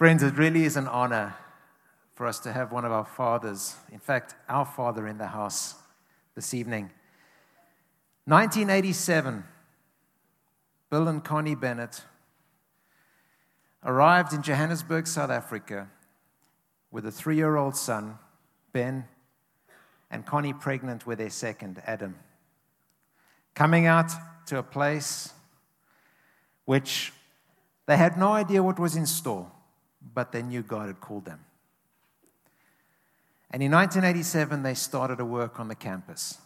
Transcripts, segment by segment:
Friends, it really is an honor for us to have one of our fathers, in fact, our father in the house this evening. 1987, Bill and Connie Bennett arrived in Johannesburg, South Africa, with a three year old son, Ben, and Connie pregnant with their second, Adam. Coming out to a place which they had no idea what was in store, but they knew God had called them. And in 1987, they started to work on the campus.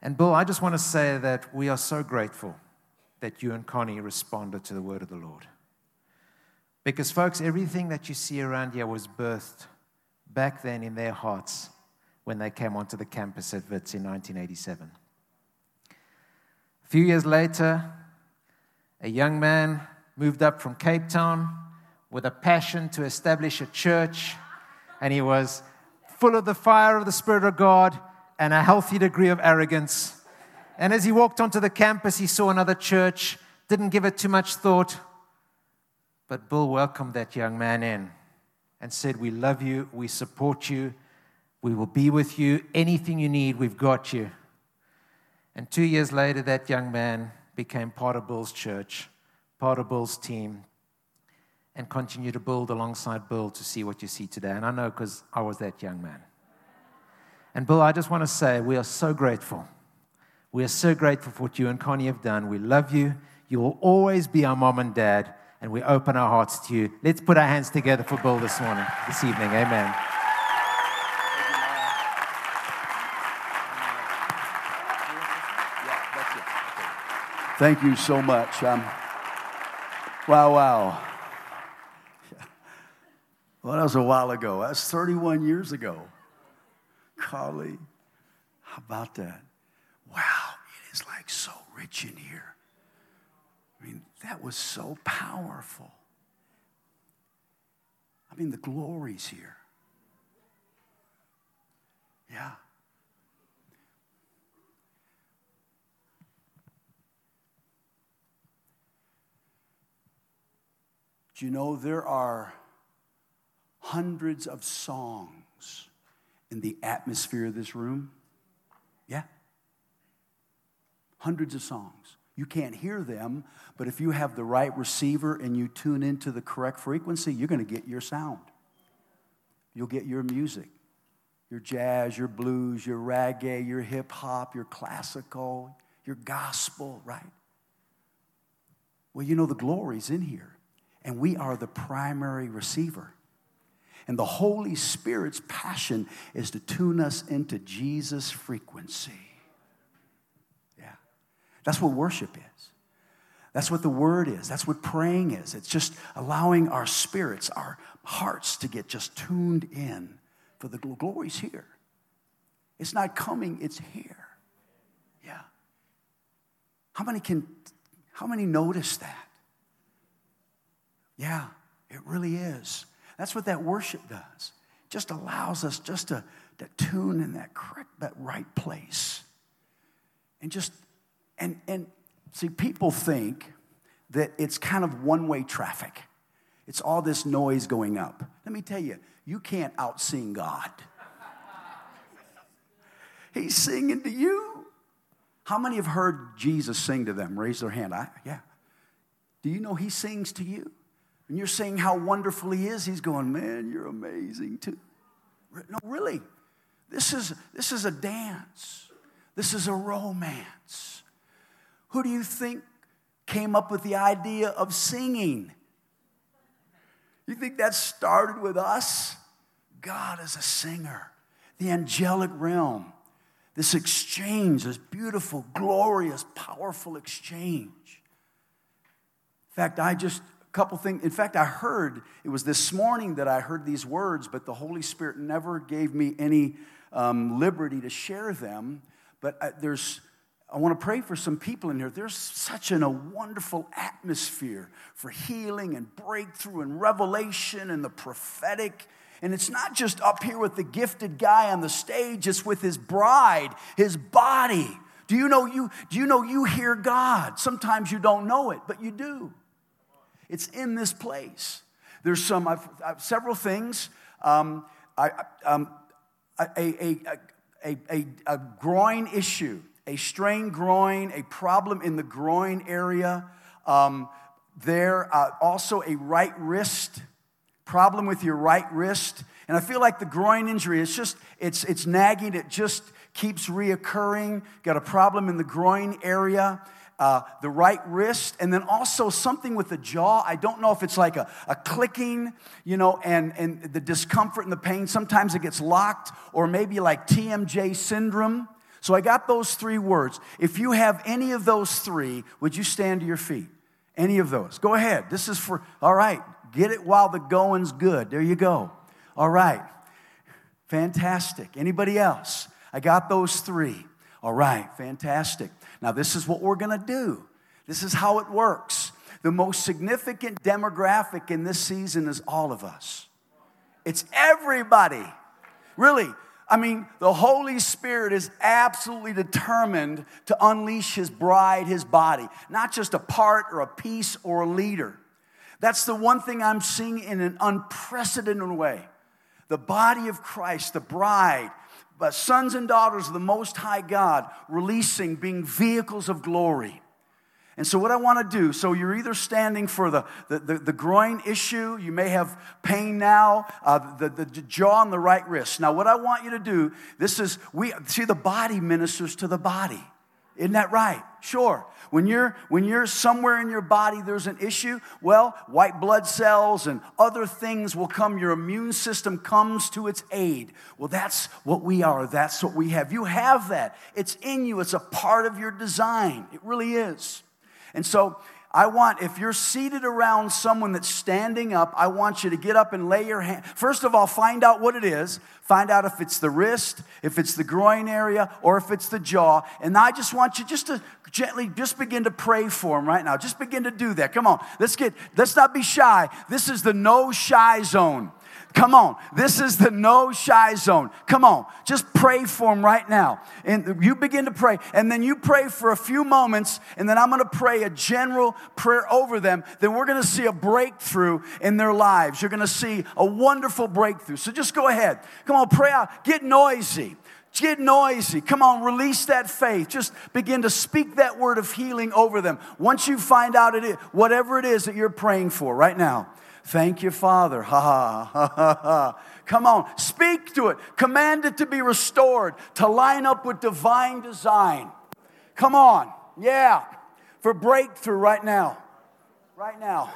And Bill, I just want to say that we are so grateful that you and Connie responded to the word of the Lord. Because, folks, everything that you see around here was birthed back then in their hearts when they came onto the campus at WITS in 1987. A few years later, a young man moved up from Cape Town with a passion to establish a church, and he was full of the fire of the Spirit of God and a healthy degree of arrogance. And as he walked onto the campus, he saw another church, didn't give it too much thought. But Bill welcomed that young man in and said, We love you, we support you, we will be with you. Anything you need, we've got you. And two years later, that young man became part of Bill's church, part of Bill's team, and continue to build alongside Bill to see what you see today. And I know because I was that young man. And Bill, I just want to say we are so grateful. We are so grateful for what you and Connie have done. We love you. You will always be our mom and dad, and we open our hearts to you. Let's put our hands together for Bill this morning, this evening. Amen. Thank you so much. Um, wow, wow. Well, that was a while ago. That's 31 years ago. Golly, how about that? Wow, it is like so rich in here. I mean, that was so powerful. I mean, the glory's here. Yeah. Do you know there are hundreds of songs in the atmosphere of this room? Yeah. Hundreds of songs. You can't hear them, but if you have the right receiver and you tune into the correct frequency, you're going to get your sound. You'll get your music, your jazz, your blues, your reggae, your hip hop, your classical, your gospel, right? Well, you know, the glory's in here, and we are the primary receiver. And the Holy Spirit's passion is to tune us into Jesus' frequency. Yeah. That's what worship is. That's what the word is. That's what praying is. It's just allowing our spirits, our hearts to get just tuned in for the glory's here. It's not coming, it's here. Yeah. How many can how many notice that? Yeah, it really is. That's what that worship does. Just allows us just to, to tune in that correct, that right place. And just, and, and see, people think that it's kind of one way traffic. It's all this noise going up. Let me tell you, you can't out sing God. He's singing to you. How many have heard Jesus sing to them? Raise their hand. I, yeah. Do you know he sings to you? And you're saying how wonderful he is, he's going, Man, you're amazing too. No, really. This is, this is a dance, this is a romance. Who do you think came up with the idea of singing? You think that started with us? God is a singer, the angelic realm, this exchange, this beautiful, glorious, powerful exchange. In fact, I just couple things. In fact, I heard, it was this morning that I heard these words, but the Holy Spirit never gave me any um, liberty to share them. But I, there's, I want to pray for some people in here. There's such an, a wonderful atmosphere for healing and breakthrough and revelation and the prophetic. And it's not just up here with the gifted guy on the stage, it's with his bride, his body. Do you know you, do you know you hear God? Sometimes you don't know it, but you do. It's in this place. There's some, I've, I've several things. Um, I, um, a, a, a, a, a groin issue, a strained groin, a problem in the groin area. Um, there, uh, also a right wrist, problem with your right wrist. And I feel like the groin injury, it's just, it's, it's nagging, it just keeps reoccurring. Got a problem in the groin area. Uh, the right wrist, and then also something with the jaw. I don't know if it's like a, a clicking, you know, and, and the discomfort and the pain. Sometimes it gets locked, or maybe like TMJ syndrome. So I got those three words. If you have any of those three, would you stand to your feet? Any of those? Go ahead. This is for, all right, get it while the going's good. There you go. All right. Fantastic. Anybody else? I got those three. All right, fantastic. Now, this is what we're gonna do. This is how it works. The most significant demographic in this season is all of us. It's everybody. Really, I mean, the Holy Spirit is absolutely determined to unleash His bride, His body, not just a part or a piece or a leader. That's the one thing I'm seeing in an unprecedented way. The body of Christ, the bride, but sons and daughters of the Most High God, releasing, being vehicles of glory. And so, what I want to do so, you're either standing for the, the, the, the groin issue, you may have pain now, uh, the, the jaw and the right wrist. Now, what I want you to do, this is, we see the body ministers to the body. Isn't that right? Sure. When you're, when you're somewhere in your body there's an issue, well, white blood cells and other things will come. Your immune system comes to its aid. Well, that's what we are. That's what we have. You have that. It's in you, it's a part of your design. It really is. And so I want, if you're seated around someone that's standing up, I want you to get up and lay your hand. First of all, find out what it is. Find out if it's the wrist, if it's the groin area, or if it's the jaw. And I just want you just to gently just begin to pray for them right now. Just begin to do that. Come on. Let's get, let's not be shy. This is the no shy zone. Come on. This is the no shy zone. Come on. Just pray for them right now. And you begin to pray. And then you pray for a few moments. And then I'm going to pray a general prayer over them. Then we're going to see a breakthrough in their lives. You're going to see a wonderful breakthrough. So just go ahead. Come on, pray out. Get noisy. Get noisy. Come on, release that faith. Just begin to speak that word of healing over them. Once you find out it is, whatever it is that you're praying for right now. Thank you, Father. Ha ha ha ha ha. Come on, speak to it. Command it to be restored, to line up with divine design. Come on. Yeah. For breakthrough right now. Right now.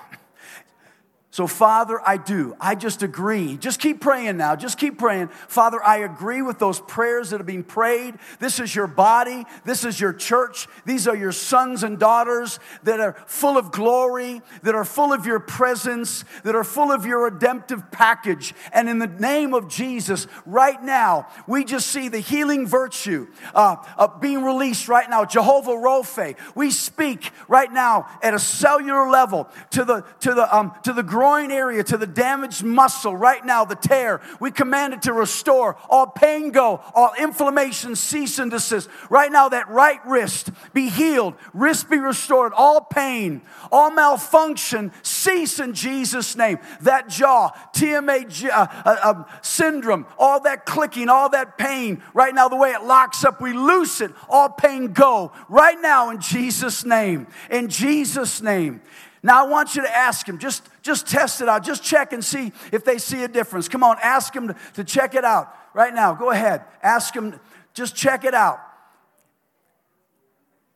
So, Father, I do. I just agree. Just keep praying now. Just keep praying. Father, I agree with those prayers that have been prayed. This is your body. This is your church. These are your sons and daughters that are full of glory, that are full of your presence, that are full of your redemptive package. And in the name of Jesus, right now, we just see the healing virtue uh, uh, being released right now. Jehovah Rophe. We speak right now at a cellular level to the, to the, um, to the groin area to the damaged muscle right now, the tear. We command it to restore. All pain go, all inflammation cease and desist. Right now, that right wrist be healed, wrist be restored, all pain, all malfunction cease in Jesus' name. That jaw, TMA uh, uh, uh, syndrome, all that clicking, all that pain, right now, the way it locks up, we loose it. All pain go right now in Jesus' name. In Jesus' name. Now I want you to ask him, just, just test it out, just check and see if they see a difference. Come on, ask them to, check it out right now. Go ahead, ask them, just check it out.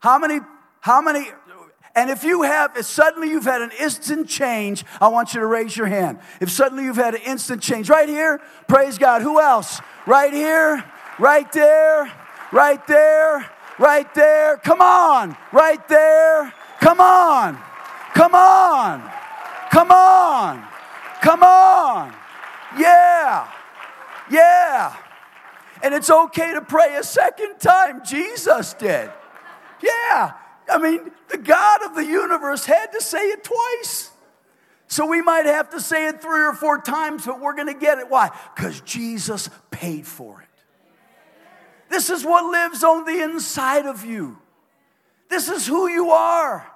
How many, how many, and if you have, if suddenly you've had an instant change, I want you to raise your hand. If suddenly you've had an instant change, right here, praise God. Who else? Right here, right there, right there, right there. Come on, right there. Come on. Come on. Come on. Come on. Yeah. Yeah. And it's okay to pray a second time. Jesus did. Yeah. I mean, the God of the universe had to say it twice. So we might have to say it three or four times, but we're going to get it. Why? Because Jesus paid for it. This is what lives on the inside of you. This is who you are.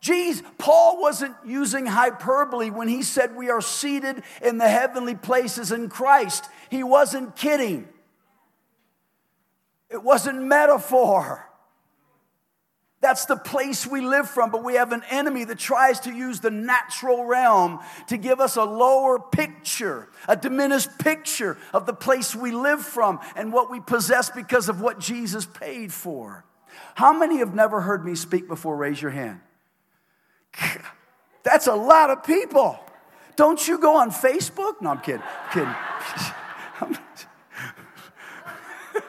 Geez, Paul wasn't using hyperbole when he said we are seated in the heavenly places in Christ. He wasn't kidding. It wasn't metaphor. That's the place we live from, but we have an enemy that tries to use the natural realm to give us a lower picture, a diminished picture of the place we live from and what we possess because of what Jesus paid for. How many have never heard me speak before? Raise your hand. That's a lot of people. Don't you go on Facebook? No, I'm kidding. I'm kidding.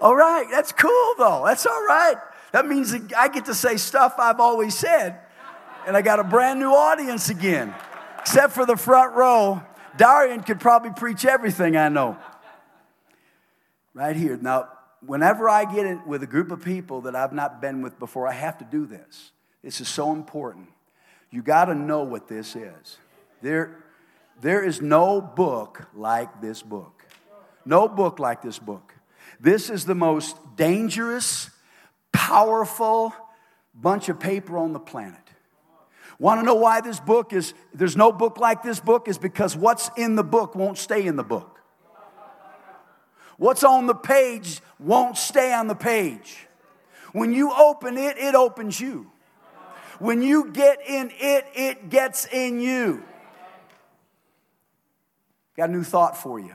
all right, that's cool though. That's all right. That means I get to say stuff I've always said, and I got a brand new audience again, except for the front row. Darian could probably preach everything I know. Right here. Now, whenever I get in with a group of people that I've not been with before, I have to do this. This is so important. You got to know what this is. There, there is no book like this book. No book like this book. This is the most dangerous, powerful bunch of paper on the planet. Want to know why this book is, there's no book like this book? Is because what's in the book won't stay in the book. What's on the page won't stay on the page. When you open it, it opens you. When you get in it, it gets in you. Got a new thought for you.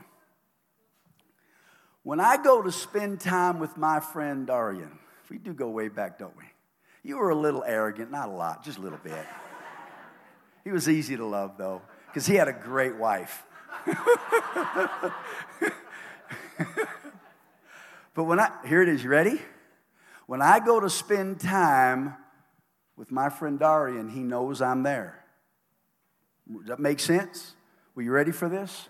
When I go to spend time with my friend Darian, we do go way back, don't we? You were a little arrogant, not a lot, just a little bit. He was easy to love, though, because he had a great wife. but when I, here it is, you ready? When I go to spend time with my friend Darian, he knows I'm there. Does that make sense? Were you ready for this?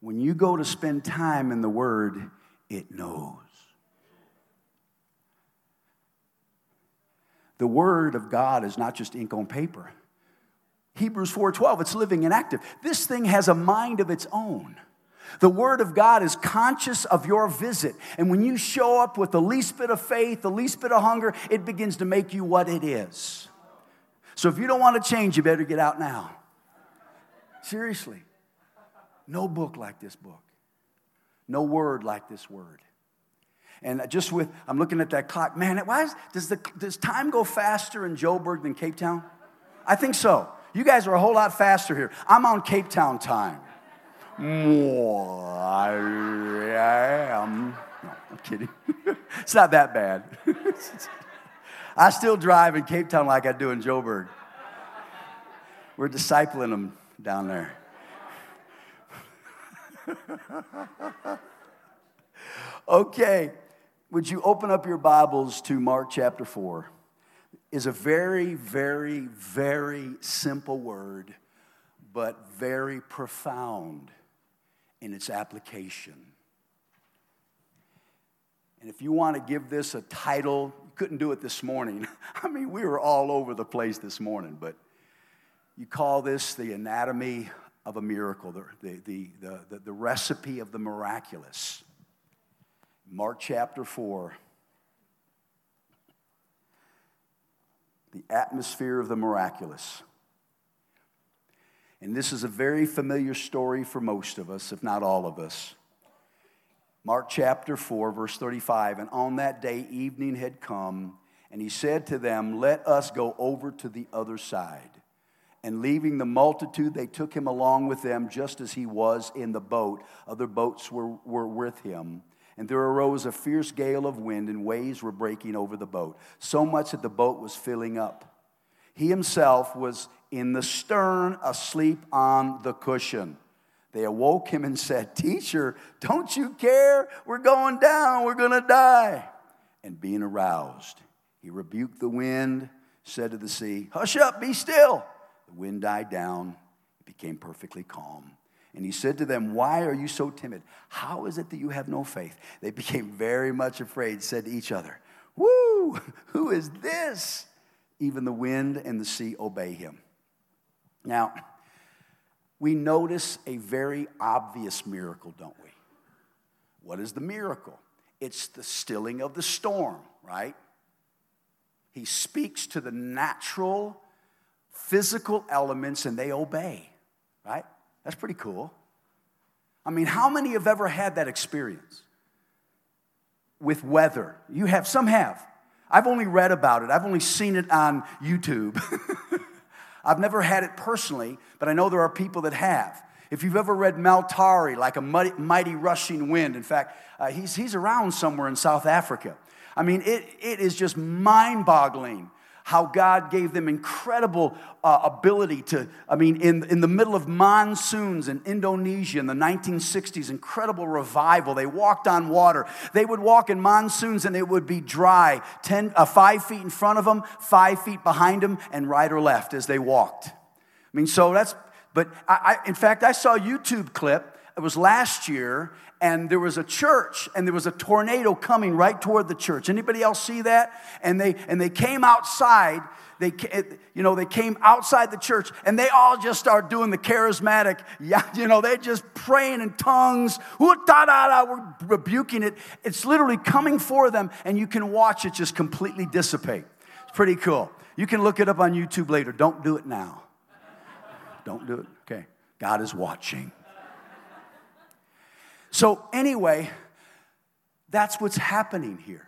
When you go to spend time in the Word, it knows. The Word of God is not just ink on paper. Hebrews 4:12, it's living and active. This thing has a mind of its own. The Word of God is conscious of your visit. And when you show up with the least bit of faith, the least bit of hunger, it begins to make you what it is. So if you don't want to change, you better get out now. Seriously. No book like this book, no word like this word. And just with, I'm looking at that clock, man, why is, does, the, does time go faster in Joburg than Cape Town? I think so. You guys are a whole lot faster here. I'm on Cape Town time. I am. No, I'm kidding. it's not that bad. I still drive in Cape Town like I do in Joburg. We're discipling them down there. okay, would you open up your Bibles to Mark chapter 4? Is a very, very, very simple word, but very profound in its application. And if you want to give this a title, you couldn't do it this morning. I mean, we were all over the place this morning, but you call this the anatomy of a miracle, the, the, the, the, recipe of the miraculous. Mark chapter 4. The atmosphere of the miraculous. And this is a very familiar story for most of us, if not all of us. Mark chapter 4, verse 35. And on that day, evening had come, and he said to them, Let us go over to the other side. And leaving the multitude, they took him along with them, just as he was in the boat. Other boats were, were with him. And there arose a fierce gale of wind, and waves were breaking over the boat, so much that the boat was filling up. He himself was in the stern, asleep on the cushion. They awoke him and said, Teacher, don't you care? We're going down, we're going to die. And being aroused, he rebuked the wind, said to the sea, Hush up, be still. The wind died down, it became perfectly calm. And he said to them, Why are you so timid? How is it that you have no faith? They became very much afraid, said to each other, Woo, who is this? Even the wind and the sea obey him. Now, we notice a very obvious miracle, don't we? What is the miracle? It's the stilling of the storm, right? He speaks to the natural, physical elements and they obey, right? That's pretty cool. I mean, how many have ever had that experience with weather? You have, some have. I've only read about it, I've only seen it on YouTube. I've never had it personally, but I know there are people that have. If you've ever read Mel Tari, like a mighty, mighty rushing wind, in fact, uh, he's, he's around somewhere in South Africa. I mean, it, it is just mind boggling how God gave them incredible uh, ability to, I mean, in, in the middle of monsoons in Indonesia in the 1960s, incredible revival. They walked on water. They would walk in monsoons and it would be dry, 10, uh, five feet in front of them, five feet behind them, and right or left as they walked. I mean, so that's, but I, I in fact, I saw a YouTube clip it was last year and there was a church and there was a tornado coming right toward the church. Anybody else see that? And they and they came outside. They you know they came outside the church and they all just start doing the charismatic yeah you know they just praying in tongues. We're rebuking it. It's literally coming for them and you can watch it just completely dissipate. It's pretty cool. You can look it up on youtube later. Don't do it now. Don't do it. Okay. God is watching so, anyway, that's what's happening here.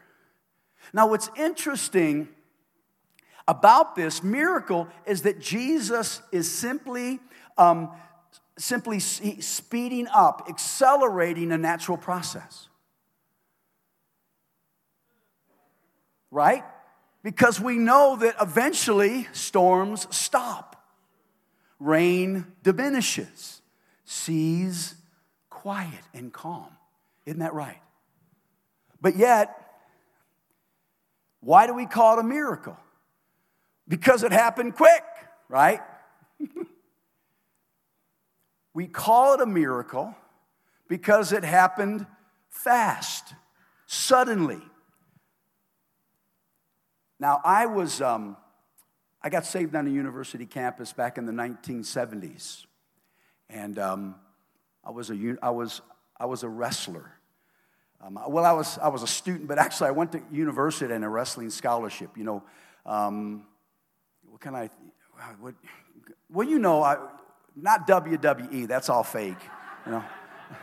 Now, what's interesting about this miracle is that Jesus is simply, um, simply speeding up, accelerating a natural process. Right? Because we know that eventually storms stop, rain diminishes, seas quiet and calm. Isn't that right? But yet, why do we call it a miracle? Because it happened quick, right? we call it a miracle because it happened fast, suddenly. Now, I was, um, I got saved on a university campus back in the 1970s. And um, I was a, I was, I was a wrestler. Um, well, I was, I was a student, but actually I went to university and a wrestling scholarship. You know, um, what can I, what, well, you know, I, not WWE, that's all fake, you know.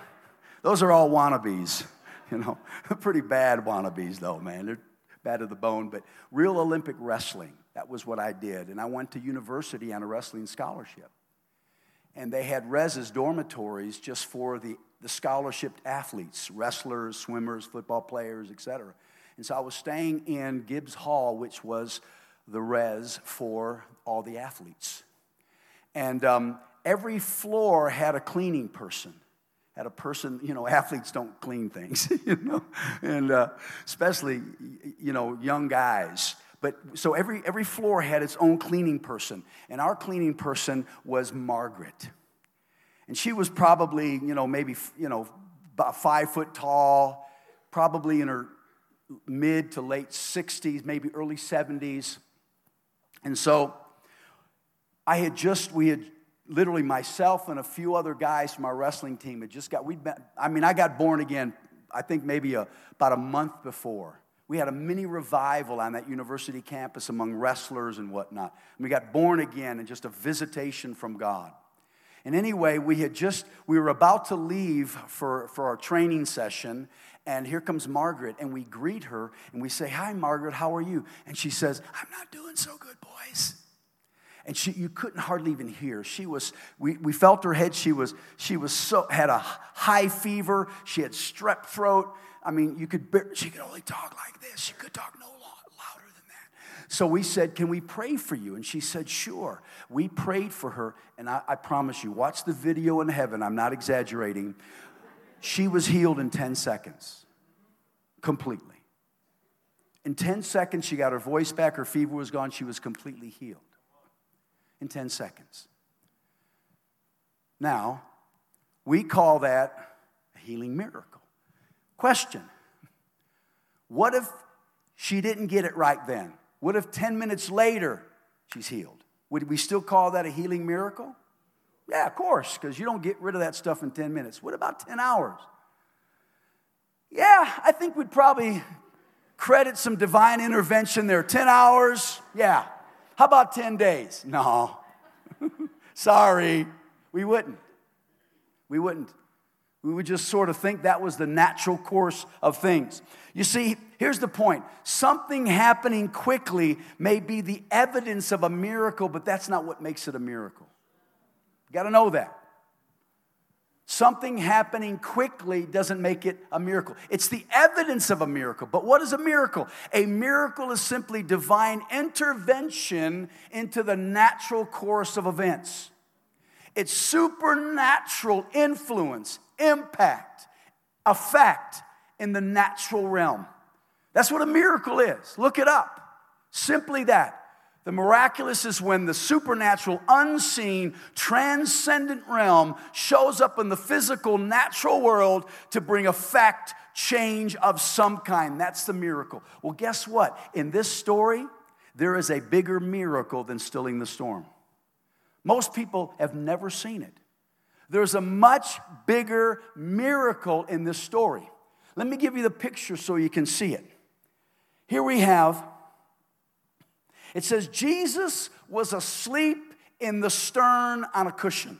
Those are all wannabes, you know. Pretty bad wannabes, though, man. They're bad to the bone, but real Olympic wrestling, that was what I did. And I went to university on a wrestling scholarship and they had reses dormitories just for the, the scholarship athletes wrestlers swimmers football players etc and so i was staying in gibbs hall which was the res for all the athletes. And um, every floor had a cleaning person. Had a person you know athletes don't clean things you know? And uh, especially you know young guys but so every, every floor had its own cleaning person. And our cleaning person was Margaret. And she was probably, you know, maybe, you know, about five foot tall, probably in her mid to late 60s, maybe early 70s. And so I had just, we had literally myself and a few other guys from our wrestling team had just got, we'd been, I mean, I got born again, I think maybe a, about a month before. We had a mini revival on that university campus among wrestlers and whatnot. And we got born again and just a visitation from God. And anyway, we had just, we were about to leave for, for our training session, and here comes Margaret, and we greet her and we say, Hi, Margaret, how are you? And she says, I'm not doing so good, boys. And she, you couldn't hardly even hear. She was, we, we felt her head. She was, she was so, had a high fever. She had strep throat. I mean, you could, she could only talk like this. She could talk no louder than that. So we said, Can we pray for you? And she said, Sure. We prayed for her, and I, I promise you, watch the video in heaven. I'm not exaggerating. She was healed in 10 seconds, completely. In 10 seconds, she got her voice back, her fever was gone, she was completely healed. In 10 seconds. Now, we call that a healing miracle. Question What if she didn't get it right then? What if 10 minutes later she's healed? Would we still call that a healing miracle? Yeah, of course, because you don't get rid of that stuff in 10 minutes. What about 10 hours? Yeah, I think we'd probably credit some divine intervention there. 10 hours? Yeah. How about 10 days? No. Sorry. We wouldn't. We wouldn't. We would just sort of think that was the natural course of things. You see, here's the point something happening quickly may be the evidence of a miracle, but that's not what makes it a miracle. You got to know that. Something happening quickly doesn't make it a miracle. It's the evidence of a miracle. But what is a miracle? A miracle is simply divine intervention into the natural course of events. It's supernatural influence, impact, effect in the natural realm. That's what a miracle is. Look it up. Simply that. The miraculous is when the supernatural, unseen, transcendent realm shows up in the physical, natural world to bring effect, change of some kind. That's the miracle. Well, guess what? In this story, there is a bigger miracle than stilling the storm. Most people have never seen it. There's a much bigger miracle in this story. Let me give you the picture so you can see it. Here we have it says, Jesus was asleep in the stern on a cushion.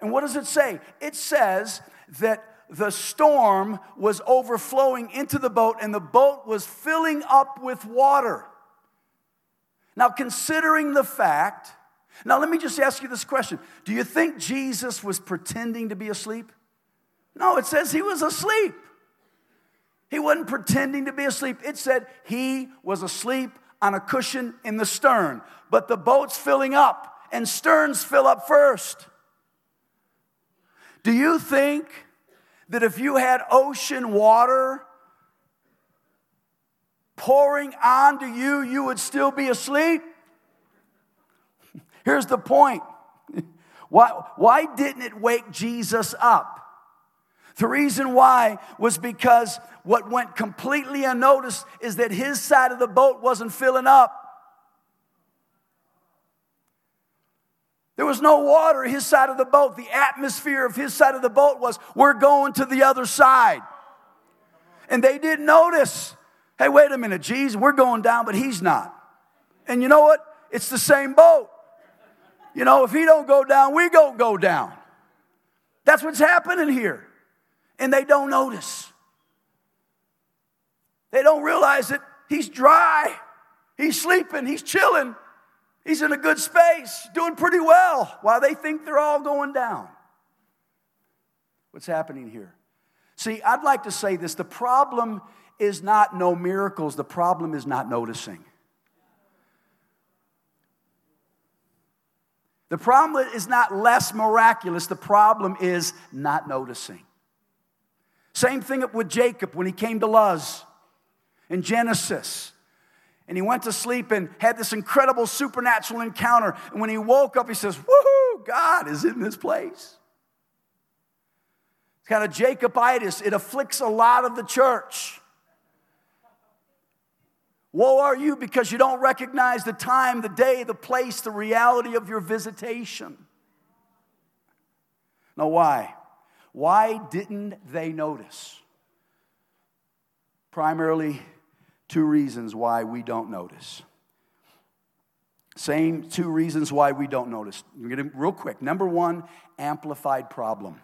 And what does it say? It says that the storm was overflowing into the boat and the boat was filling up with water. Now, considering the fact, now let me just ask you this question Do you think Jesus was pretending to be asleep? No, it says he was asleep. He wasn't pretending to be asleep. It said he was asleep on a cushion in the stern, but the boat's filling up and sterns fill up first. Do you think that if you had ocean water pouring onto you, you would still be asleep? Here's the point. Why, why didn't it wake Jesus up? The reason why was because what went completely unnoticed is that his side of the boat wasn't filling up. There was no water his side of the boat. The atmosphere of his side of the boat was, we're going to the other side. And they didn't notice. Hey, wait a minute, Jesus, we're going down, but he's not. And you know what? It's the same boat. You know, if he don't go down, we don't go down. That's what's happening here and they don't notice. They don't realize that he's dry, he's sleeping, he's chilling, he's in a good space, doing pretty well, while they think they're all going down. What's happening here? See, I'd like to say this the problem is not no miracles, the problem is not noticing. The problem is not less miraculous, the problem is not noticing. Same thing with Jacob when he came to Luz in Genesis. And he went to sleep and had this incredible supernatural encounter. And when he woke up, he says, Woohoo, God is in this place. It's kind of Jacobitis. It afflicts a lot of the church. Woe are you because you don't recognize the time, the day, the place, the reality of your visitation. Now, why? Why didn't they notice? Primarily, two reasons why we don't notice. Same two reasons why we don't notice. real quick. Number one, amplified problem.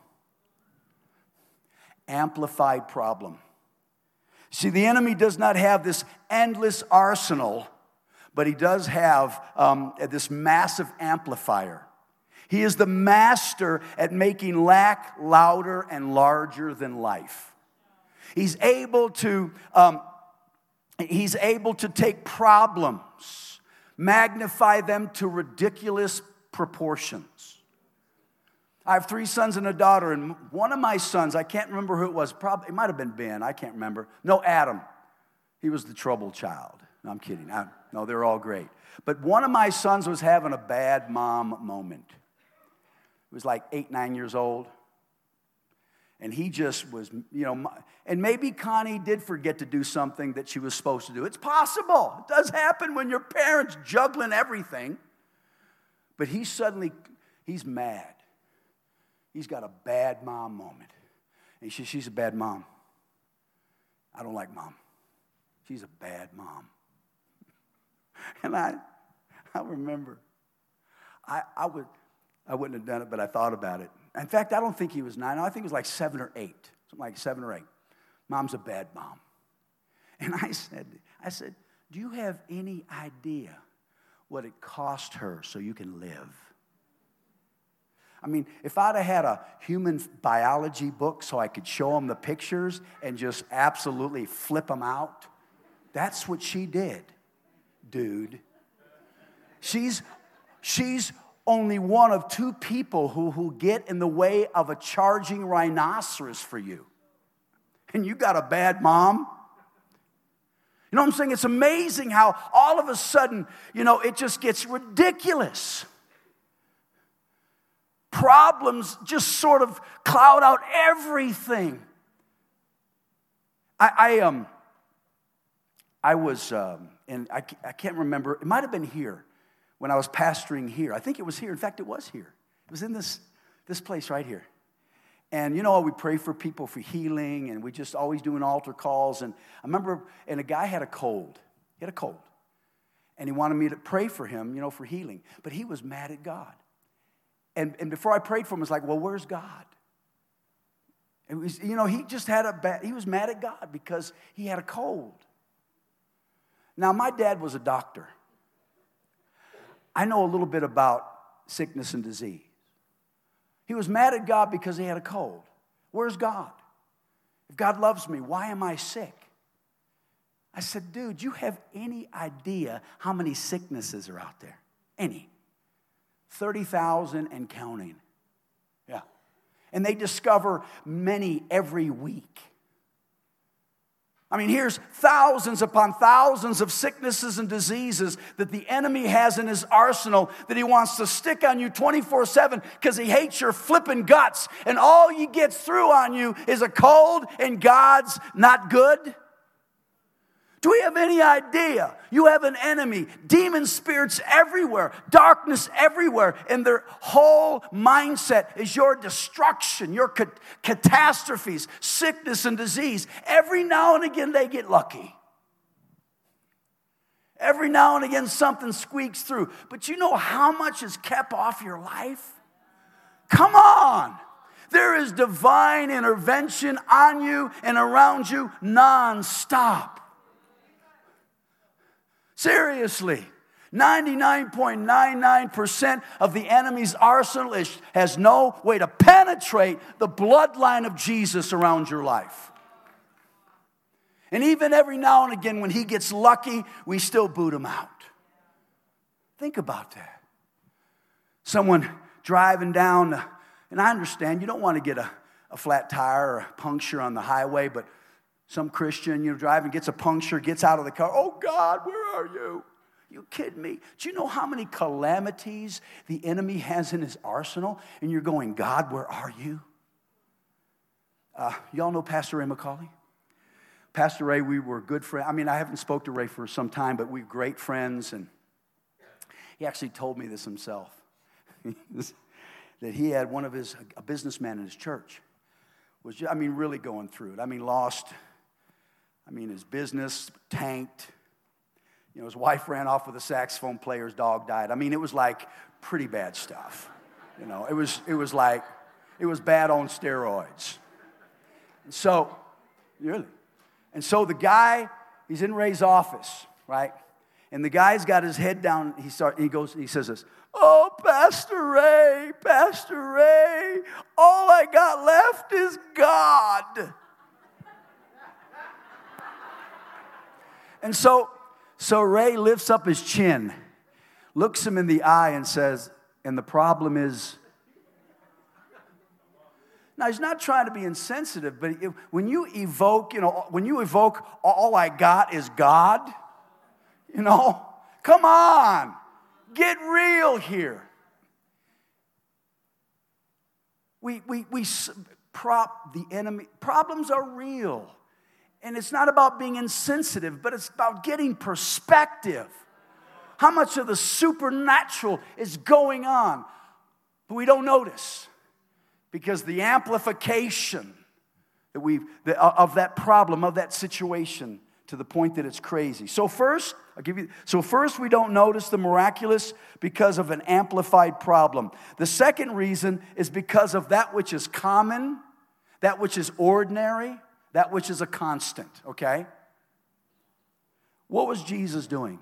Amplified problem. See, the enemy does not have this endless arsenal, but he does have um, this massive amplifier. He is the master at making lack louder and larger than life. He's able to, um, he's able to take problems, magnify them to ridiculous proportions. I have three sons and a daughter, and one of my sons, I can't remember who it was, probably it might have been Ben, I can't remember. No, Adam. He was the troubled child. No, I'm kidding. I, no, they're all great. But one of my sons was having a bad mom moment He was like eight, nine years old. And he just was, you know, and maybe Connie did forget to do something that she was supposed to do. It's possible. It does happen when your parents juggling everything. But he suddenly, he's mad. He's got a bad mom moment. And she, she's a bad mom. I don't like mom. She's a bad mom. And I, I remember, I, I, would, I wouldn't have done it, but I thought about it. In fact, I don't think he was nine. I think he was like seven or eight, something like seven or eight. Mom's a bad mom. And I said, I said, do you have any idea what it cost her so you can live? I mean, if I'd have had a human biology book so I could show them the pictures and just absolutely flip them out, that's what she did, dude. She's, she's only one of two people who, who get in the way of a charging rhinoceros for you. And you got a bad mom. You know what I'm saying? It's amazing how all of a sudden, you know, it just gets ridiculous problems just sort of cloud out everything. I, I um, I was, um, and I, I can't remember, it might have been here when I was pastoring here. I think it was here. In fact, it was here. It was in this, this place right here. And you know, we pray for people for healing, and we just always doing altar calls. And I remember, and a guy had a cold. He had a cold. And he wanted me to pray for him, you know, for healing. But he was mad at God. And, and before I prayed for him, I was like, well, where's God? It was, you know, he just had a bad, he was mad at God because he had a cold. Now, my dad was a doctor. I know a little bit about sickness and disease. He was mad at God because he had a cold. Where's God? If God loves me, why am I sick? I said, dude, you have any idea how many sicknesses are out there? Any. 30,000 and counting. Yeah. And they discover many every week. I mean, here's thousands upon thousands of sicknesses and diseases that the enemy has in his arsenal that he wants to stick on you 24 7 because he hates your flipping guts. And all he gets through on you is a cold and God's not good. Do we have any idea? You have an enemy, demon spirits everywhere, darkness everywhere, and their whole mindset is your destruction, your catastrophes, sickness and disease. Every now and again, they get lucky. Every now and again, something squeaks through. But you know how much is kept off your life? Come on. There is divine intervention on you and around you nonstop. Seriously. 99.99% of the enemy's arsenal is, has no way to penetrate the bloodline of Jesus around your life. And even every now and again, when he gets lucky, we still boot him out. Think about that. Someone driving down, and I understand you don't want to get a, a flat tire or a puncture on the highway, but some Christian, you know, driving, gets a puncture, gets out of the car. Oh God, where are you? You kidding me? Do you know how many calamities the enemy has in his arsenal? And you're going, God, where are you? Uh, y'all know Pastor Ray McCauley? Pastor Ray, we were good friends. I mean, I haven't spoke to Ray for some time, but we're great friends. And he actually told me this himself that he had one of his, a businessman in his church, was, I mean, really going through it. I mean, lost I mean, his business tanked. You know, his wife ran off with a saxophone player's dog died. I mean, it was like pretty bad stuff. You know, it was, it was like, it was bad on steroids. And so, really. And so the guy, he's in Ray's office, right? And the guy's got his head down. He start, he goes, he says this, Oh, Pastor Ray, Pastor Ray, all I got left is God. And so, so Ray lifts up his chin, looks him in the eye, and says, And the problem is. Now, he's not trying to be insensitive, but when you evoke, you know, when you evoke, all I got is God, you know, come on, get real here. We, we, we prop the enemy, problems are real. And it's not about being insensitive, but it's about getting perspective. How much of the supernatural is going on? But we don't notice because the amplification that we uh, of that problem, of that situation to the point that it's crazy. So first, I'll give you so first we don't notice the miraculous because of an amplified problem. The second reason is because of that which is common, that which is ordinary, that which is a constant, okay? What was Jesus doing?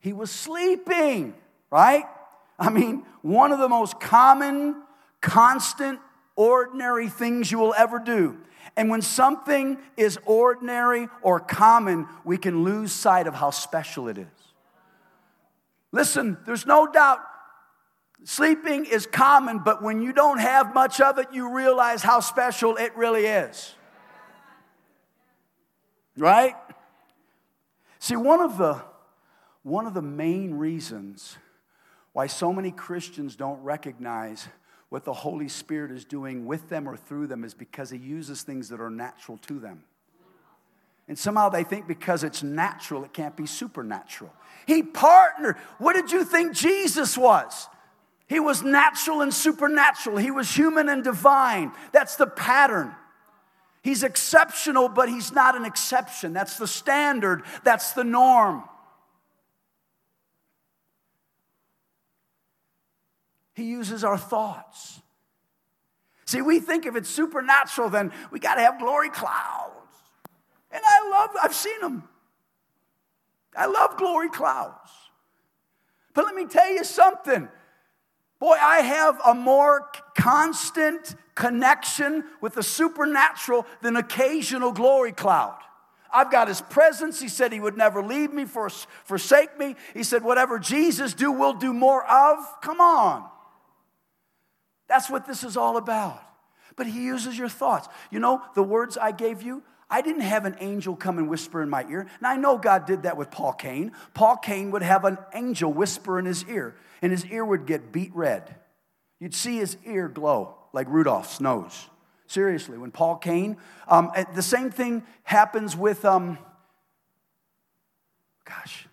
He was sleeping, right? I mean, one of the most common, constant, ordinary things you will ever do and when something is ordinary or common, we can lose sight of how special it is. Listen, there's no doubt sleeping is common, but when you don't have much of it, you realize how special it really is. Right? See, one of the one of the main reasons why so many Christians don't recognize what the Holy Spirit is doing with them or through them is because He uses things that are natural to them. And somehow they think because it's natural, it can't be supernatural. He partnered. What did you think Jesus was? He was natural and supernatural. He was human and divine. That's the pattern. He's exceptional, but he's not an exception. That's the standard, that's the norm. He uses our thoughts. See, we think if it's supernatural, then we got to have glory clouds. And I love, I've seen them. I love glory clouds. But let me tell you something. Boy, I have a more constant connection with the supernatural than occasional glory cloud. I've got his presence. He said he would never leave me, forsake me. He said, whatever Jesus do, we'll do more of. Come on. That's what this is all about. But he uses your thoughts. You know, the words I gave you, I didn't have an angel come and whisper in my ear. And I know God did that with Paul Cain. Paul Cain would have an angel whisper in his ear, and his ear would get beet red. You'd see his ear glow like Rudolph's nose. Seriously, when Paul Cain, um, the same thing happens with, um, gosh,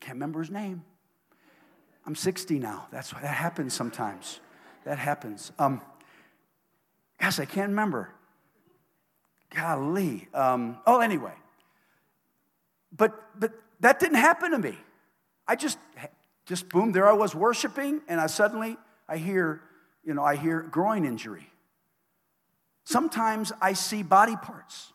can't remember his name. I'm 60 now. That's why that happens sometimes. That happens. Um, gosh, I can't remember. Golly. Um, oh, anyway. But but that didn't happen to me. I just just boom, there I was worshiping, and I suddenly I hear, you know, I hear groin injury. Sometimes I see body parts.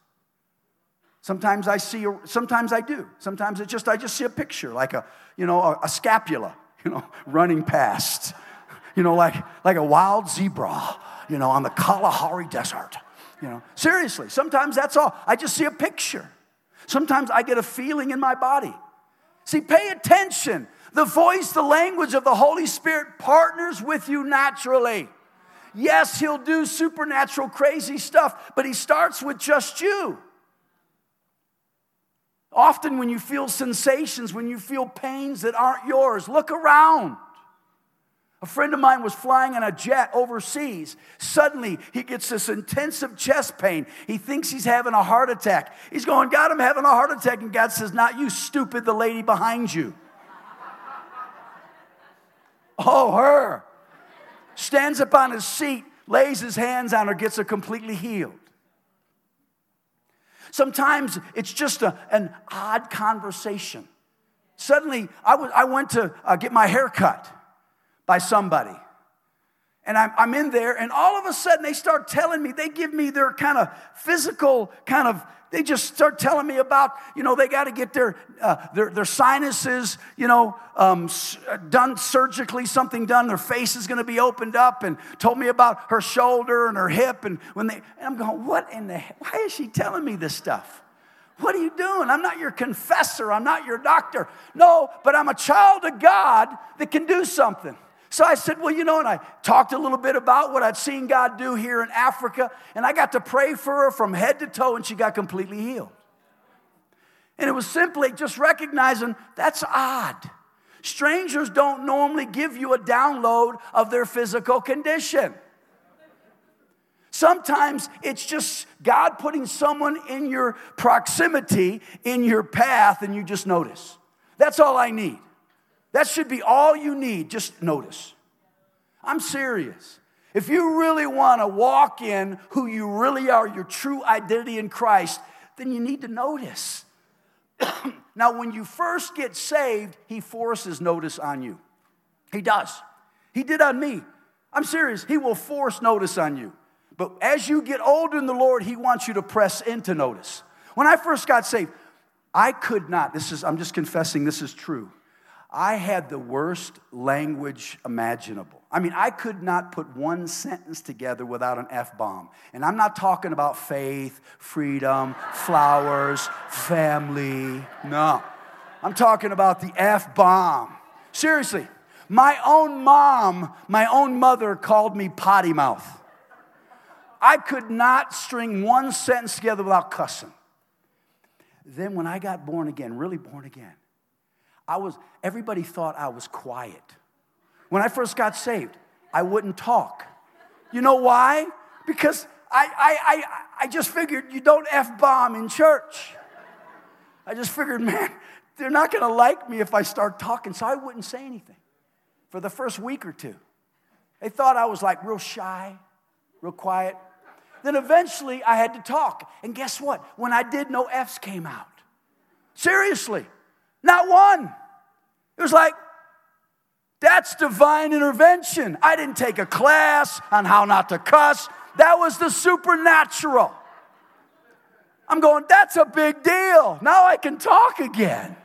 Sometimes I see, sometimes I do. Sometimes it just I just see a picture, like a, you know, a, a scapula you know, running past, you know, like, like a wild zebra, you know, on the Kalahari Desert. You know, seriously, sometimes that's all. I just see a picture. Sometimes I get a feeling in my body. See, pay attention. The voice, the language of the Holy Spirit partners with you naturally. Yes, He'll do supernatural, crazy stuff, but He starts with just you. Often, when you feel sensations, when you feel pains that aren't yours, look around. A friend of mine was flying in a jet overseas. Suddenly, he gets this intensive chest pain. He thinks he's having a heart attack. He's going, God, I'm having a heart attack. And God says, Not you, stupid, the lady behind you. oh, her. Stands up on his seat, lays his hands on her, gets her completely healed. Sometimes it's just a, an odd conversation. Suddenly, I, was, I went to uh, get my hair cut by somebody. And I'm, I'm in there, and all of a sudden they start telling me, they give me their kind of physical kind of they just start telling me about, you know, they got to get their, uh, their, their sinuses, you know, um, done surgically, something done. Their face is going to be opened up and told me about her shoulder and her hip. And when they, and I'm going, what in the, why is she telling me this stuff? What are you doing? I'm not your confessor. I'm not your doctor. No, but I'm a child of God that can do something. So I said, Well, you know, and I talked a little bit about what I'd seen God do here in Africa, and I got to pray for her from head to toe, and she got completely healed. And it was simply just recognizing that's odd. Strangers don't normally give you a download of their physical condition. Sometimes it's just God putting someone in your proximity, in your path, and you just notice. That's all I need. That should be all you need. Just notice. I'm serious. If you really want to walk in who you really are, your true identity in Christ, then you need to notice. now, when you first get saved, He forces notice on you. He does. He did on me. I'm serious. He will force notice on you. But as you get older in the Lord, He wants you to press into notice. When I first got saved, I could not, this is, I'm just confessing this is true. I had the worst language imaginable. I mean, I could not put one sentence together without an F bomb. And I'm not talking about faith, freedom, flowers, family. No. I'm talking about the F bomb. Seriously, my own mom, my own mother called me potty mouth. I could not string one sentence together without cussing. Then, when I got born again, really born again, I was, everybody thought I was quiet. When I first got saved, I wouldn't talk. You know why? Because I, I, I, I just figured you don't F bomb in church. I just figured, man, they're not gonna like me if I start talking, so I wouldn't say anything for the first week or two. They thought I was like real shy, real quiet. Then eventually I had to talk. And guess what? When I did, no F's came out. Seriously. Not one. It was like, that's divine intervention. I didn't take a class on how not to cuss. That was the supernatural. I'm going, that's a big deal. Now I can talk again.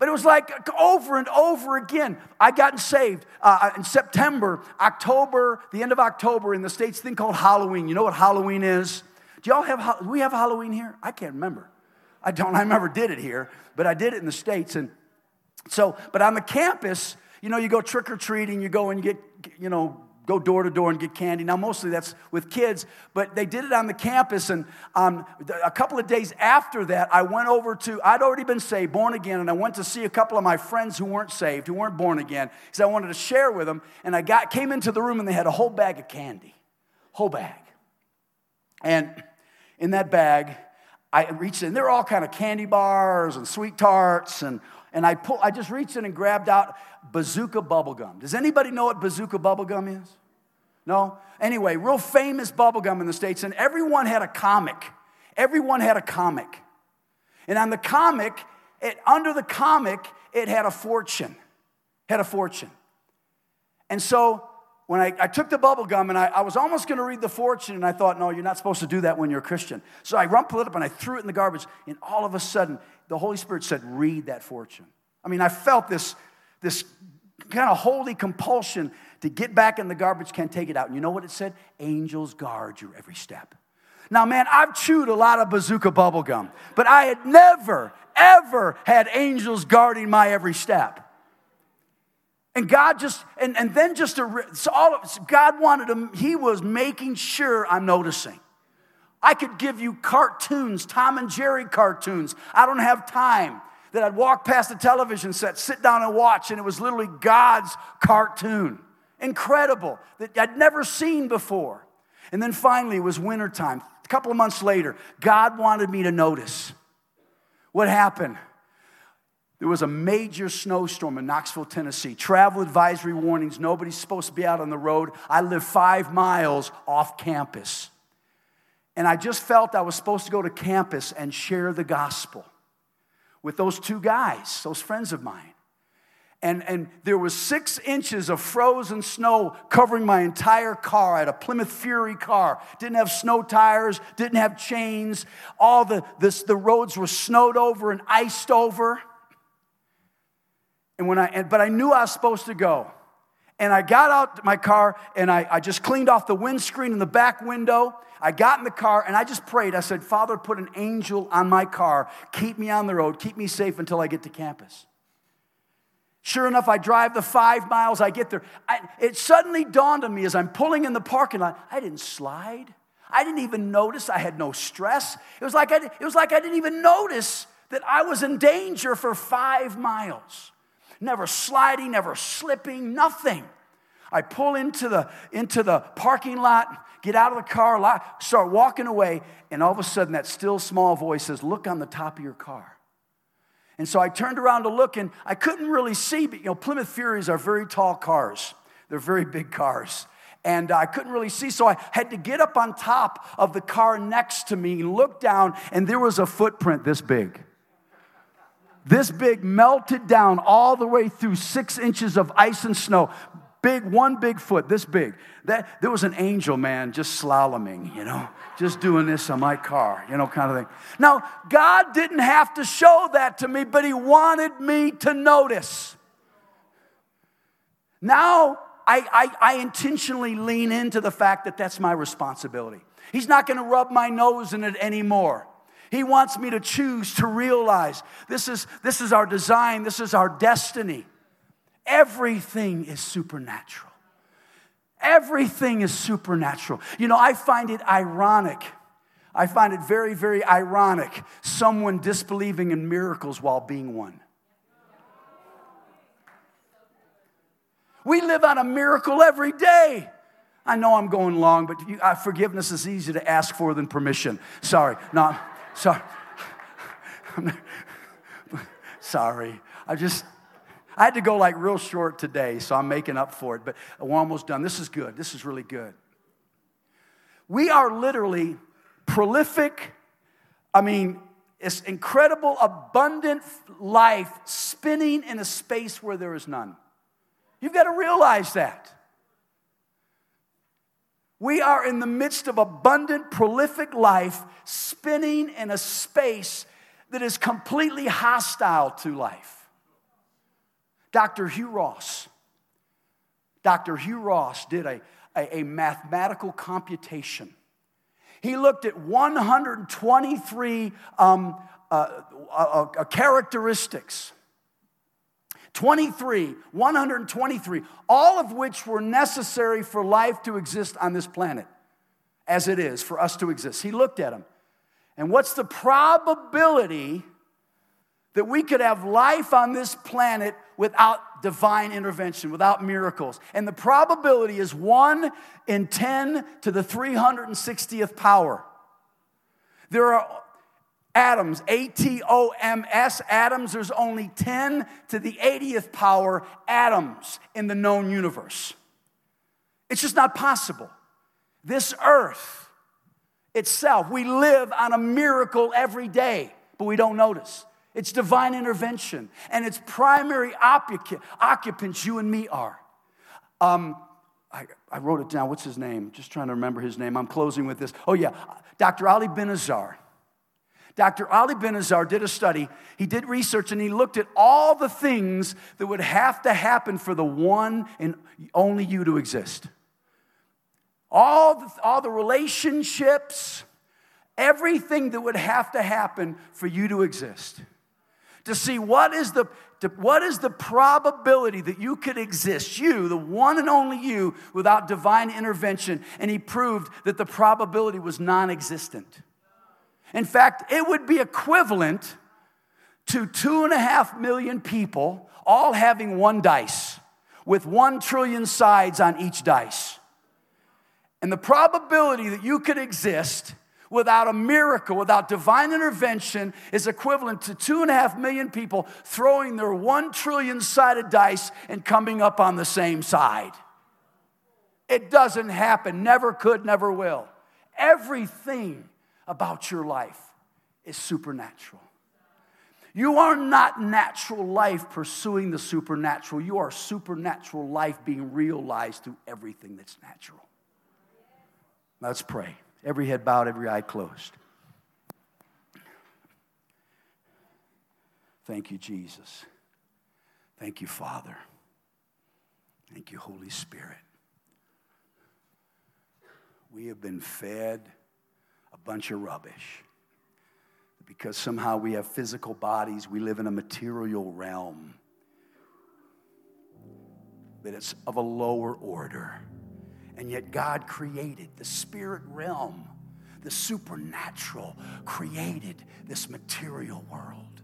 But it was like over and over again. I got saved uh, in September, October, the end of October in the States, thing called Halloween. You know what Halloween is? Do y'all have, we have Halloween here? I can't remember. I don't, I never did it here, but I did it in the States. And so, but on the campus, you know, you go trick or treating, you go and you get, you know, go door to door and get candy. Now, mostly that's with kids, but they did it on the campus. And um, a couple of days after that, I went over to, I'd already been saved, born again, and I went to see a couple of my friends who weren't saved, who weren't born again, because I wanted to share with them. And I got, came into the room and they had a whole bag of candy, whole bag. And in that bag, I reached in, there were all kind of candy bars and sweet tarts, and, and I, pull, I just reached in and grabbed out bazooka bubble gum. Does anybody know what bazooka bubble gum is? No? Anyway, real famous bubble gum in the States, and everyone had a comic. Everyone had a comic. And on the comic, it, under the comic, it had a fortune. Had a fortune. And so when I, I took the bubble gum and I, I was almost going to read the fortune, and I thought, no, you're not supposed to do that when you're a Christian. So I rumpled it up and I threw it in the garbage, and all of a sudden, the Holy Spirit said, read that fortune. I mean, I felt this, this kind of holy compulsion to get back in the garbage can, take it out. And you know what it said? Angels guard your every step. Now, man, I've chewed a lot of bazooka bubble gum, but I had never, ever had angels guarding my every step. And God just, and, and then just, a, so all of, God wanted to, He was making sure I'm noticing. I could give you cartoons, Tom and Jerry cartoons. I don't have time. That I'd walk past the television set, sit down and watch, and it was literally God's cartoon. Incredible, that I'd never seen before. And then finally, it was wintertime. A couple of months later, God wanted me to notice. What happened? There was a major snowstorm in Knoxville, Tennessee. Travel advisory warnings. Nobody's supposed to be out on the road. I live five miles off campus. And I just felt I was supposed to go to campus and share the gospel with those two guys, those friends of mine. And, and there was six inches of frozen snow covering my entire car. I had a Plymouth Fury car. Didn't have snow tires, didn't have chains. All the, this, the roads were snowed over and iced over. And when I, and, but I knew I was supposed to go. And I got out my car and I, I just cleaned off the windscreen and the back window. I got in the car and I just prayed. I said, Father, put an angel on my car. Keep me on the road. Keep me safe until I get to campus. Sure enough, I drive the five miles, I get there. I, it suddenly dawned on me as I'm pulling in the parking lot, I didn't slide. I didn't even notice. I had no stress. It was like I, it was like I didn't even notice that I was in danger for five miles never sliding, never slipping, nothing. I pull into the, into the parking lot, get out of the car, start walking away, and all of a sudden that still small voice says, Look on the top of your car. And so I turned around to look, and I couldn't really see, but you know, Plymouth Furies are very tall cars. They're very big cars. And I couldn't really see, so I had to get up on top of the car next to me look down, and there was a footprint this big. This big melted down all the way through six inches of ice and snow. Big, one big foot, this big. That there was an angel man just slaloming, you know, just doing this on my car, you know, kind of thing. Now, God didn't have to show that to me, but He wanted me to notice. Now I, I, I intentionally lean into the fact that that's my responsibility. He's not going to rub my nose in it anymore. He wants me to choose to realize this is, this is our design, this is our destiny. Everything is supernatural. Everything is supernatural. You know, I find it ironic. I find it very, very ironic someone disbelieving in miracles while being one. We live on a miracle every day. I know I'm going long, but you, uh, forgiveness is easier to ask for than permission. Sorry, not sorry. sorry. I just I had to go like real short today, so I'm making up for it. But we're almost done. This is good. This is really good. We are literally prolific. I mean, it's incredible, abundant life spinning in a space where there is none. You've got to realize that. We are in the midst of abundant, prolific life spinning in a space that is completely hostile to life. Dr. Hugh Ross, Dr. Hugh Ross did a, a, a mathematical computation. He looked at 123 um, uh, uh, uh, characteristics 23, 123, all of which were necessary for life to exist on this planet, as it is for us to exist. He looked at them. And what's the probability that we could have life on this planet without divine intervention, without miracles? And the probability is 1 in 10 to the 360th power. There are atoms, A T O M S, atoms, there's only 10 to the 80th power atoms in the known universe. It's just not possible. This earth itself, we live on a miracle every day, but we don't notice. It's divine intervention, and its primary occupants, you and me are. Um, I, I, wrote it down. What's his name? Just trying to remember his name. I'm closing with this. Oh, yeah. Dr. Ali Binazir. Dr. Ali Binazir did a study. He did research and he looked at all the things that would have to happen for the one and only you to exist. All the, all the relationships, everything that would have to happen for you to exist. To see what is the to, what is the probability that you could exist, you, the one and only you, without divine intervention? And he proved that the probability was non existent. In fact, it would be equivalent to two and a half million people all having one dice with one trillion sides on each dice. And the probability that you could exist without a miracle, without divine intervention, is equivalent to two and a half million people throwing their one trillion sided dice and coming up on the same side. It doesn't happen, never could, never will. Everything about your life is supernatural. You are not natural life pursuing the supernatural. You are supernatural life being realized through everything that's natural. Let's pray. Every head bowed, every eye closed. Thank you, Jesus. Thank you, Father. Thank you, Holy Spirit. We have been fed bunch of rubbish. Because somehow we have physical bodies, we live in a material realm, but it's of a lower order. And yet, God created the spirit realm, the supernatural, created this material world,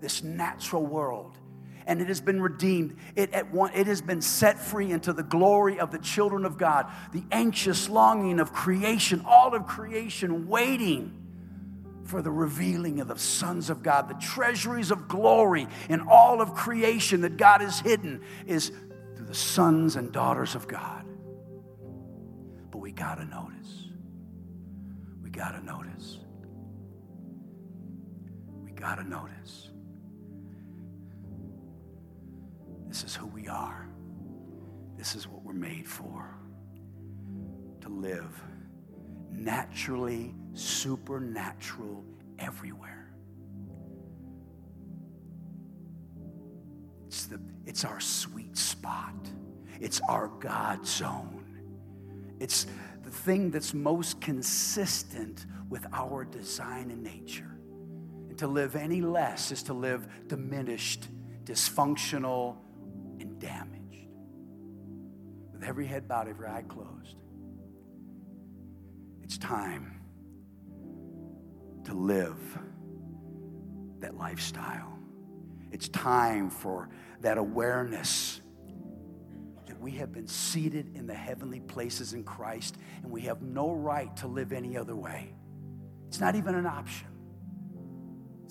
this natural world and it has been redeemed. It, at one, it has been set free into the glory of the children of God. The anxious longing of creation, all of creation waiting for the revealing of the sons of God. The treasuries of glory in all of creation that God has hidden is through the sons and daughters of God. But we got to notice. We got to notice. We got to notice. This is who we are. This is what we're made for to live naturally supernatural everywhere. It's, the, it's our sweet spot. It's our God zone. It's the thing that's most consistent with our design and nature. And to live any less is to live diminished, dysfunctional, and damaged. With every head bowed, every eye closed, it's time to live that lifestyle. It's time for that awareness that we have been seated in the heavenly places in Christ and we have no right to live any other way. It's not even an option.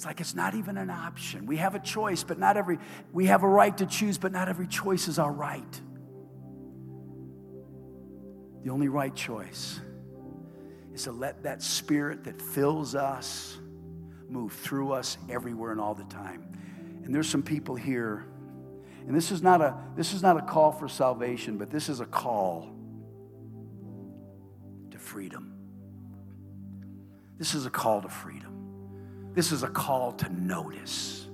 It's like it's not even an option. We have a choice, but not every, we have a right to choose, but not every choice is our right. The only right choice is to let that spirit that fills us move through us everywhere and all the time. And there's some people here, and this is not a this is not a call for salvation, but this is a call to freedom. This is a call to freedom. This is a call to notice.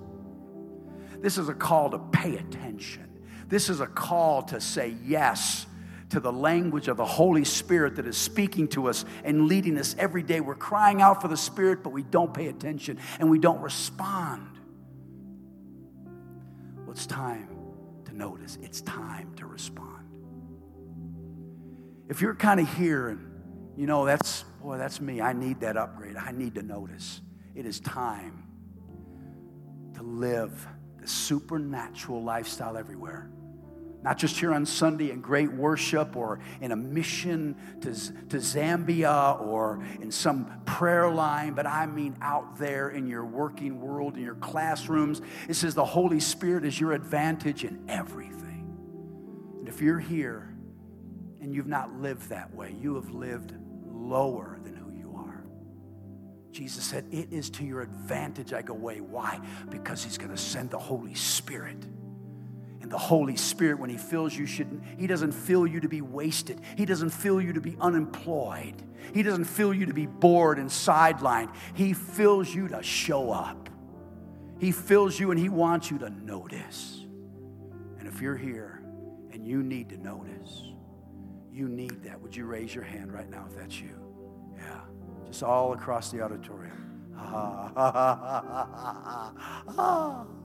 This is a call to pay attention. This is a call to say yes to the language of the Holy Spirit that is speaking to us and leading us every day. We're crying out for the Spirit, but we don't pay attention and we don't respond. Well, it's time to notice, it's time to respond. If you're kind of here and you know, that's, boy, that's me. I need that upgrade. I need to notice. It is time to live the supernatural lifestyle everywhere not just here on Sunday in great worship or in a mission to, to Zambia or in some prayer line, but I mean out there in your working world, in your classrooms. It says the Holy Spirit is your advantage in everything. And if you're here and you've not lived that way, you have lived lower Jesus said, It is to your advantage I go away. Why? Because He's going to send the Holy Spirit and the Holy Spirit, when He fills you, should He doesn't fill you to be wasted. He doesn't fill you to be unemployed. He doesn't fill you to be bored and sidelined. He fills you to show up. He fills you and He wants you to notice. And if you're here and you need to notice, you need that. Would you raise your hand right now if that's you? Just all across the auditorium.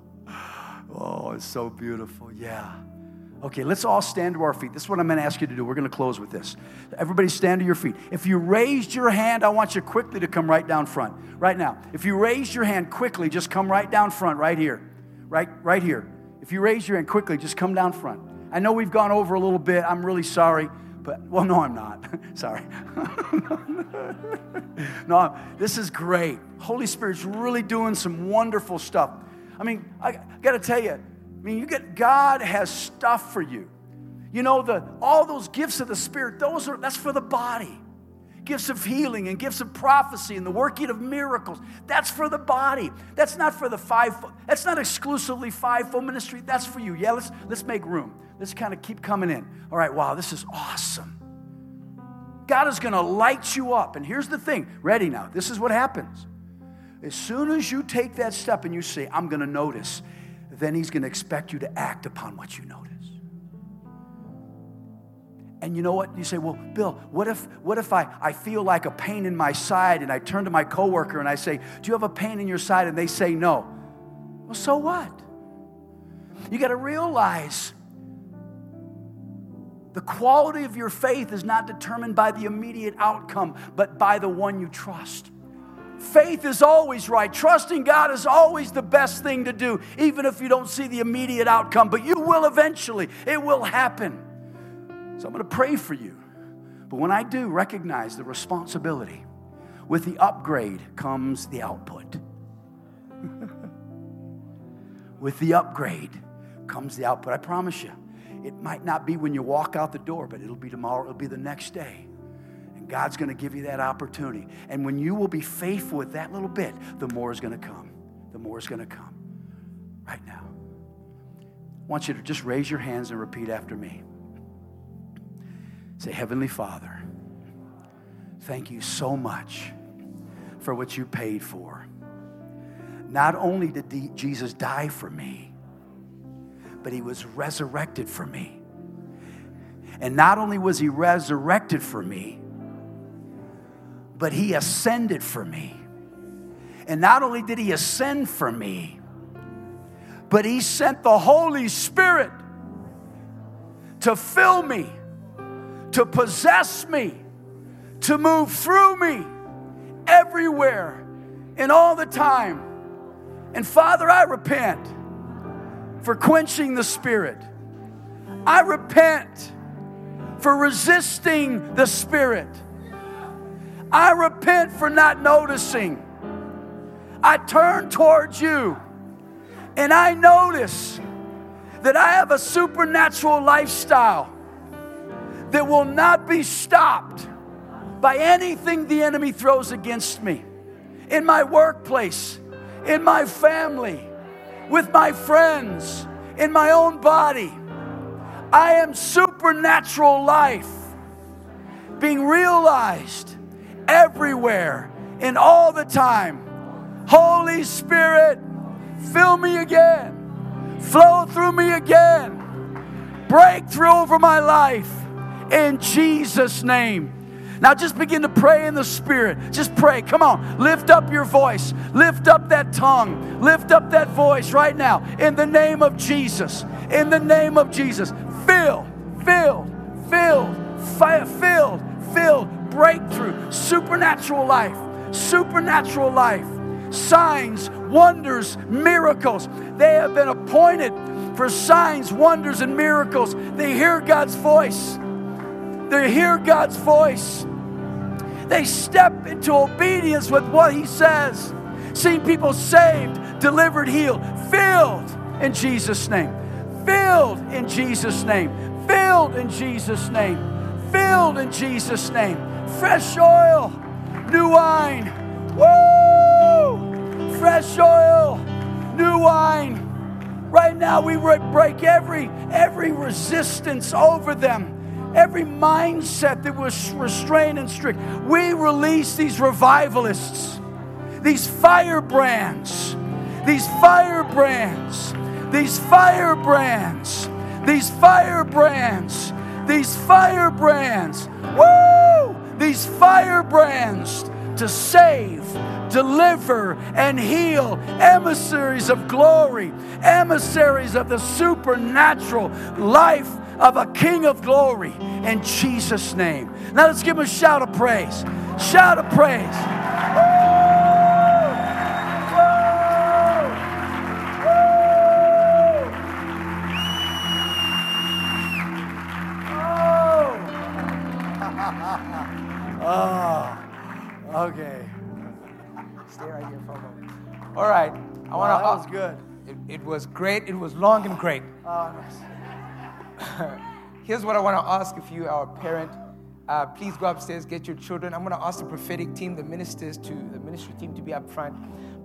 Oh, it's so beautiful. Yeah. Okay, let's all stand to our feet. This is what I'm going to ask you to do. We're going to close with this. Everybody stand to your feet. If you raised your hand, I want you quickly to come right down front. Right now. If you raised your hand quickly, just come right down front right here. Right right here. If you raise your hand quickly, just come down front. I know we've gone over a little bit. I'm really sorry. But well, no, I'm not. sorry. no, this is great. Holy Spirit's really doing some wonderful stuff. I mean, I got to tell you, I mean, you get God has stuff for you. You know, the all those gifts of the Spirit, those are that's for the body. Gifts of healing and gifts of prophecy and the working of miracles. That's for the body. That's not for the five. That's not exclusively fivefold ministry. That's for you. Yeah, let's let's make room. Let's kind of keep coming in. All right, wow, this is awesome. God is going to light you up. And here's the thing. Ready now. This is what happens. As soon as you take that step and you say, I'm going to notice, then He's going to expect you to act upon what you notice. And you know what? You say, well, Bill, what if, what if I, I feel like a pain in my side and I turn to my coworker and I say, Do you have a pain in your side? And they say no. Well, so what? You got to realize the quality of your faith is not determined by the immediate outcome, but by the one you trust. Faith is always right. Trusting God is always the best thing to do, even if you don't see the immediate outcome, but you will eventually. It will happen. So I'm going to pray for you. But when I do, recognize the responsibility. With the upgrade comes the output. With the upgrade comes the output. I promise you, It might not be when you walk out the door, but it'll be tomorrow, it'll be the next day. And God's going to give you that opportunity. And when you will be faithful with that little bit, the more is going to come. The more is going to come. Right now. I want you to just raise your hands and repeat after me. Say, Heavenly Father, thank you so much for what you paid for. Not only did Jesus die for me, but he was resurrected for me. And not only was he resurrected for me, but he ascended for me. And not only did he ascend for me, but he sent the Holy Spirit to fill me, to possess me, to move through me everywhere and all the time. And Father, I repent for quenching the Spirit. I repent for resisting the Spirit. I repent for not noticing. I turn towards you and I notice that I have a supernatural lifestyle that will not be stopped by anything the enemy throws against me in my workplace, in my family, with my friends, in my own body. I am supernatural life being realized everywhere and all the time. Holy Spirit, fill me again, flow through me again, breakthrough over my life in Jesus' name. Now just begin to pray in the Spirit. Just pray. Come on. Lift up your voice. Lift up that tongue. Lift up that voice right now. In the name of Jesus. In the name of Jesus. Fill, filled, filled, filled, filled. Breakthrough. Supernatural life. Supernatural life. Signs, wonders, miracles. They have been appointed for signs, wonders, and miracles. They hear God's voice. They hear God's voice. They step into obedience with what He says. Seeing people saved, delivered, healed, filled in Jesus' name. Filled in Jesus' name. Filled in Jesus' name. Filled in Jesus' name. Fresh oil, new wine. Woo! Fresh oil, new wine. Right now we break every every resistance over them every mindset that was restrained and strict. We release these revivalists, these firebrands, these firebrands, these firebrands, these firebrands, these firebrands. Woo! These firebrands to save, deliver, and heal, emissaries of glory, emissaries of the supernatural life of a King of glory in Jesus' name. Now let's give him a shout of praise. Shout of praise. oh, oh. okay. Stay right here for a moment. All right. I want to. That was good. It, it, was great. It was long and great. Oh, nice. Here's what I want to ask if you are a parent. Uh, please go upstairs, get your children. I'm going to ask the prophetic team, the ministers, to the ministry team to be up front.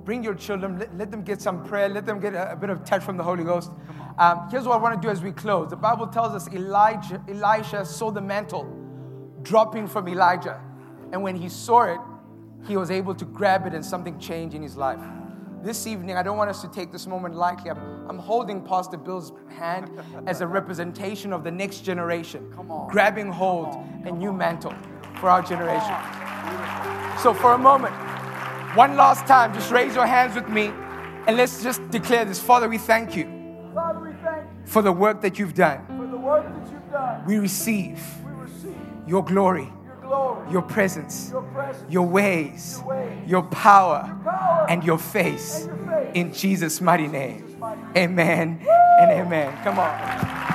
Bring your children, let, let them get some prayer, let them get a, a bit of touch from the Holy Ghost. Um, here's what I want to do as we close. The Bible tells us Elijah, Elisha saw the mantle dropping from Elijah. And when he saw it, he was able to grab it and something changed in his life this evening, I don't want us to take this moment lightly. I'm, I'm holding Pastor Bill's hand as a representation of the next generation, grabbing hold a new mantle for our generation. So, for a moment, one last time, just raise your hands with me and let's just declare this. Father, we thank you, Father, we thank you for the work that you've done. For the work that you've done. We receive, we receive your glory glory, your presence, your, presence, your, ways, your, ways, your, power, your power, and your face. And face. In Jesus' mighty name. Jesus mighty name. Amen Woo! and amen. Come on.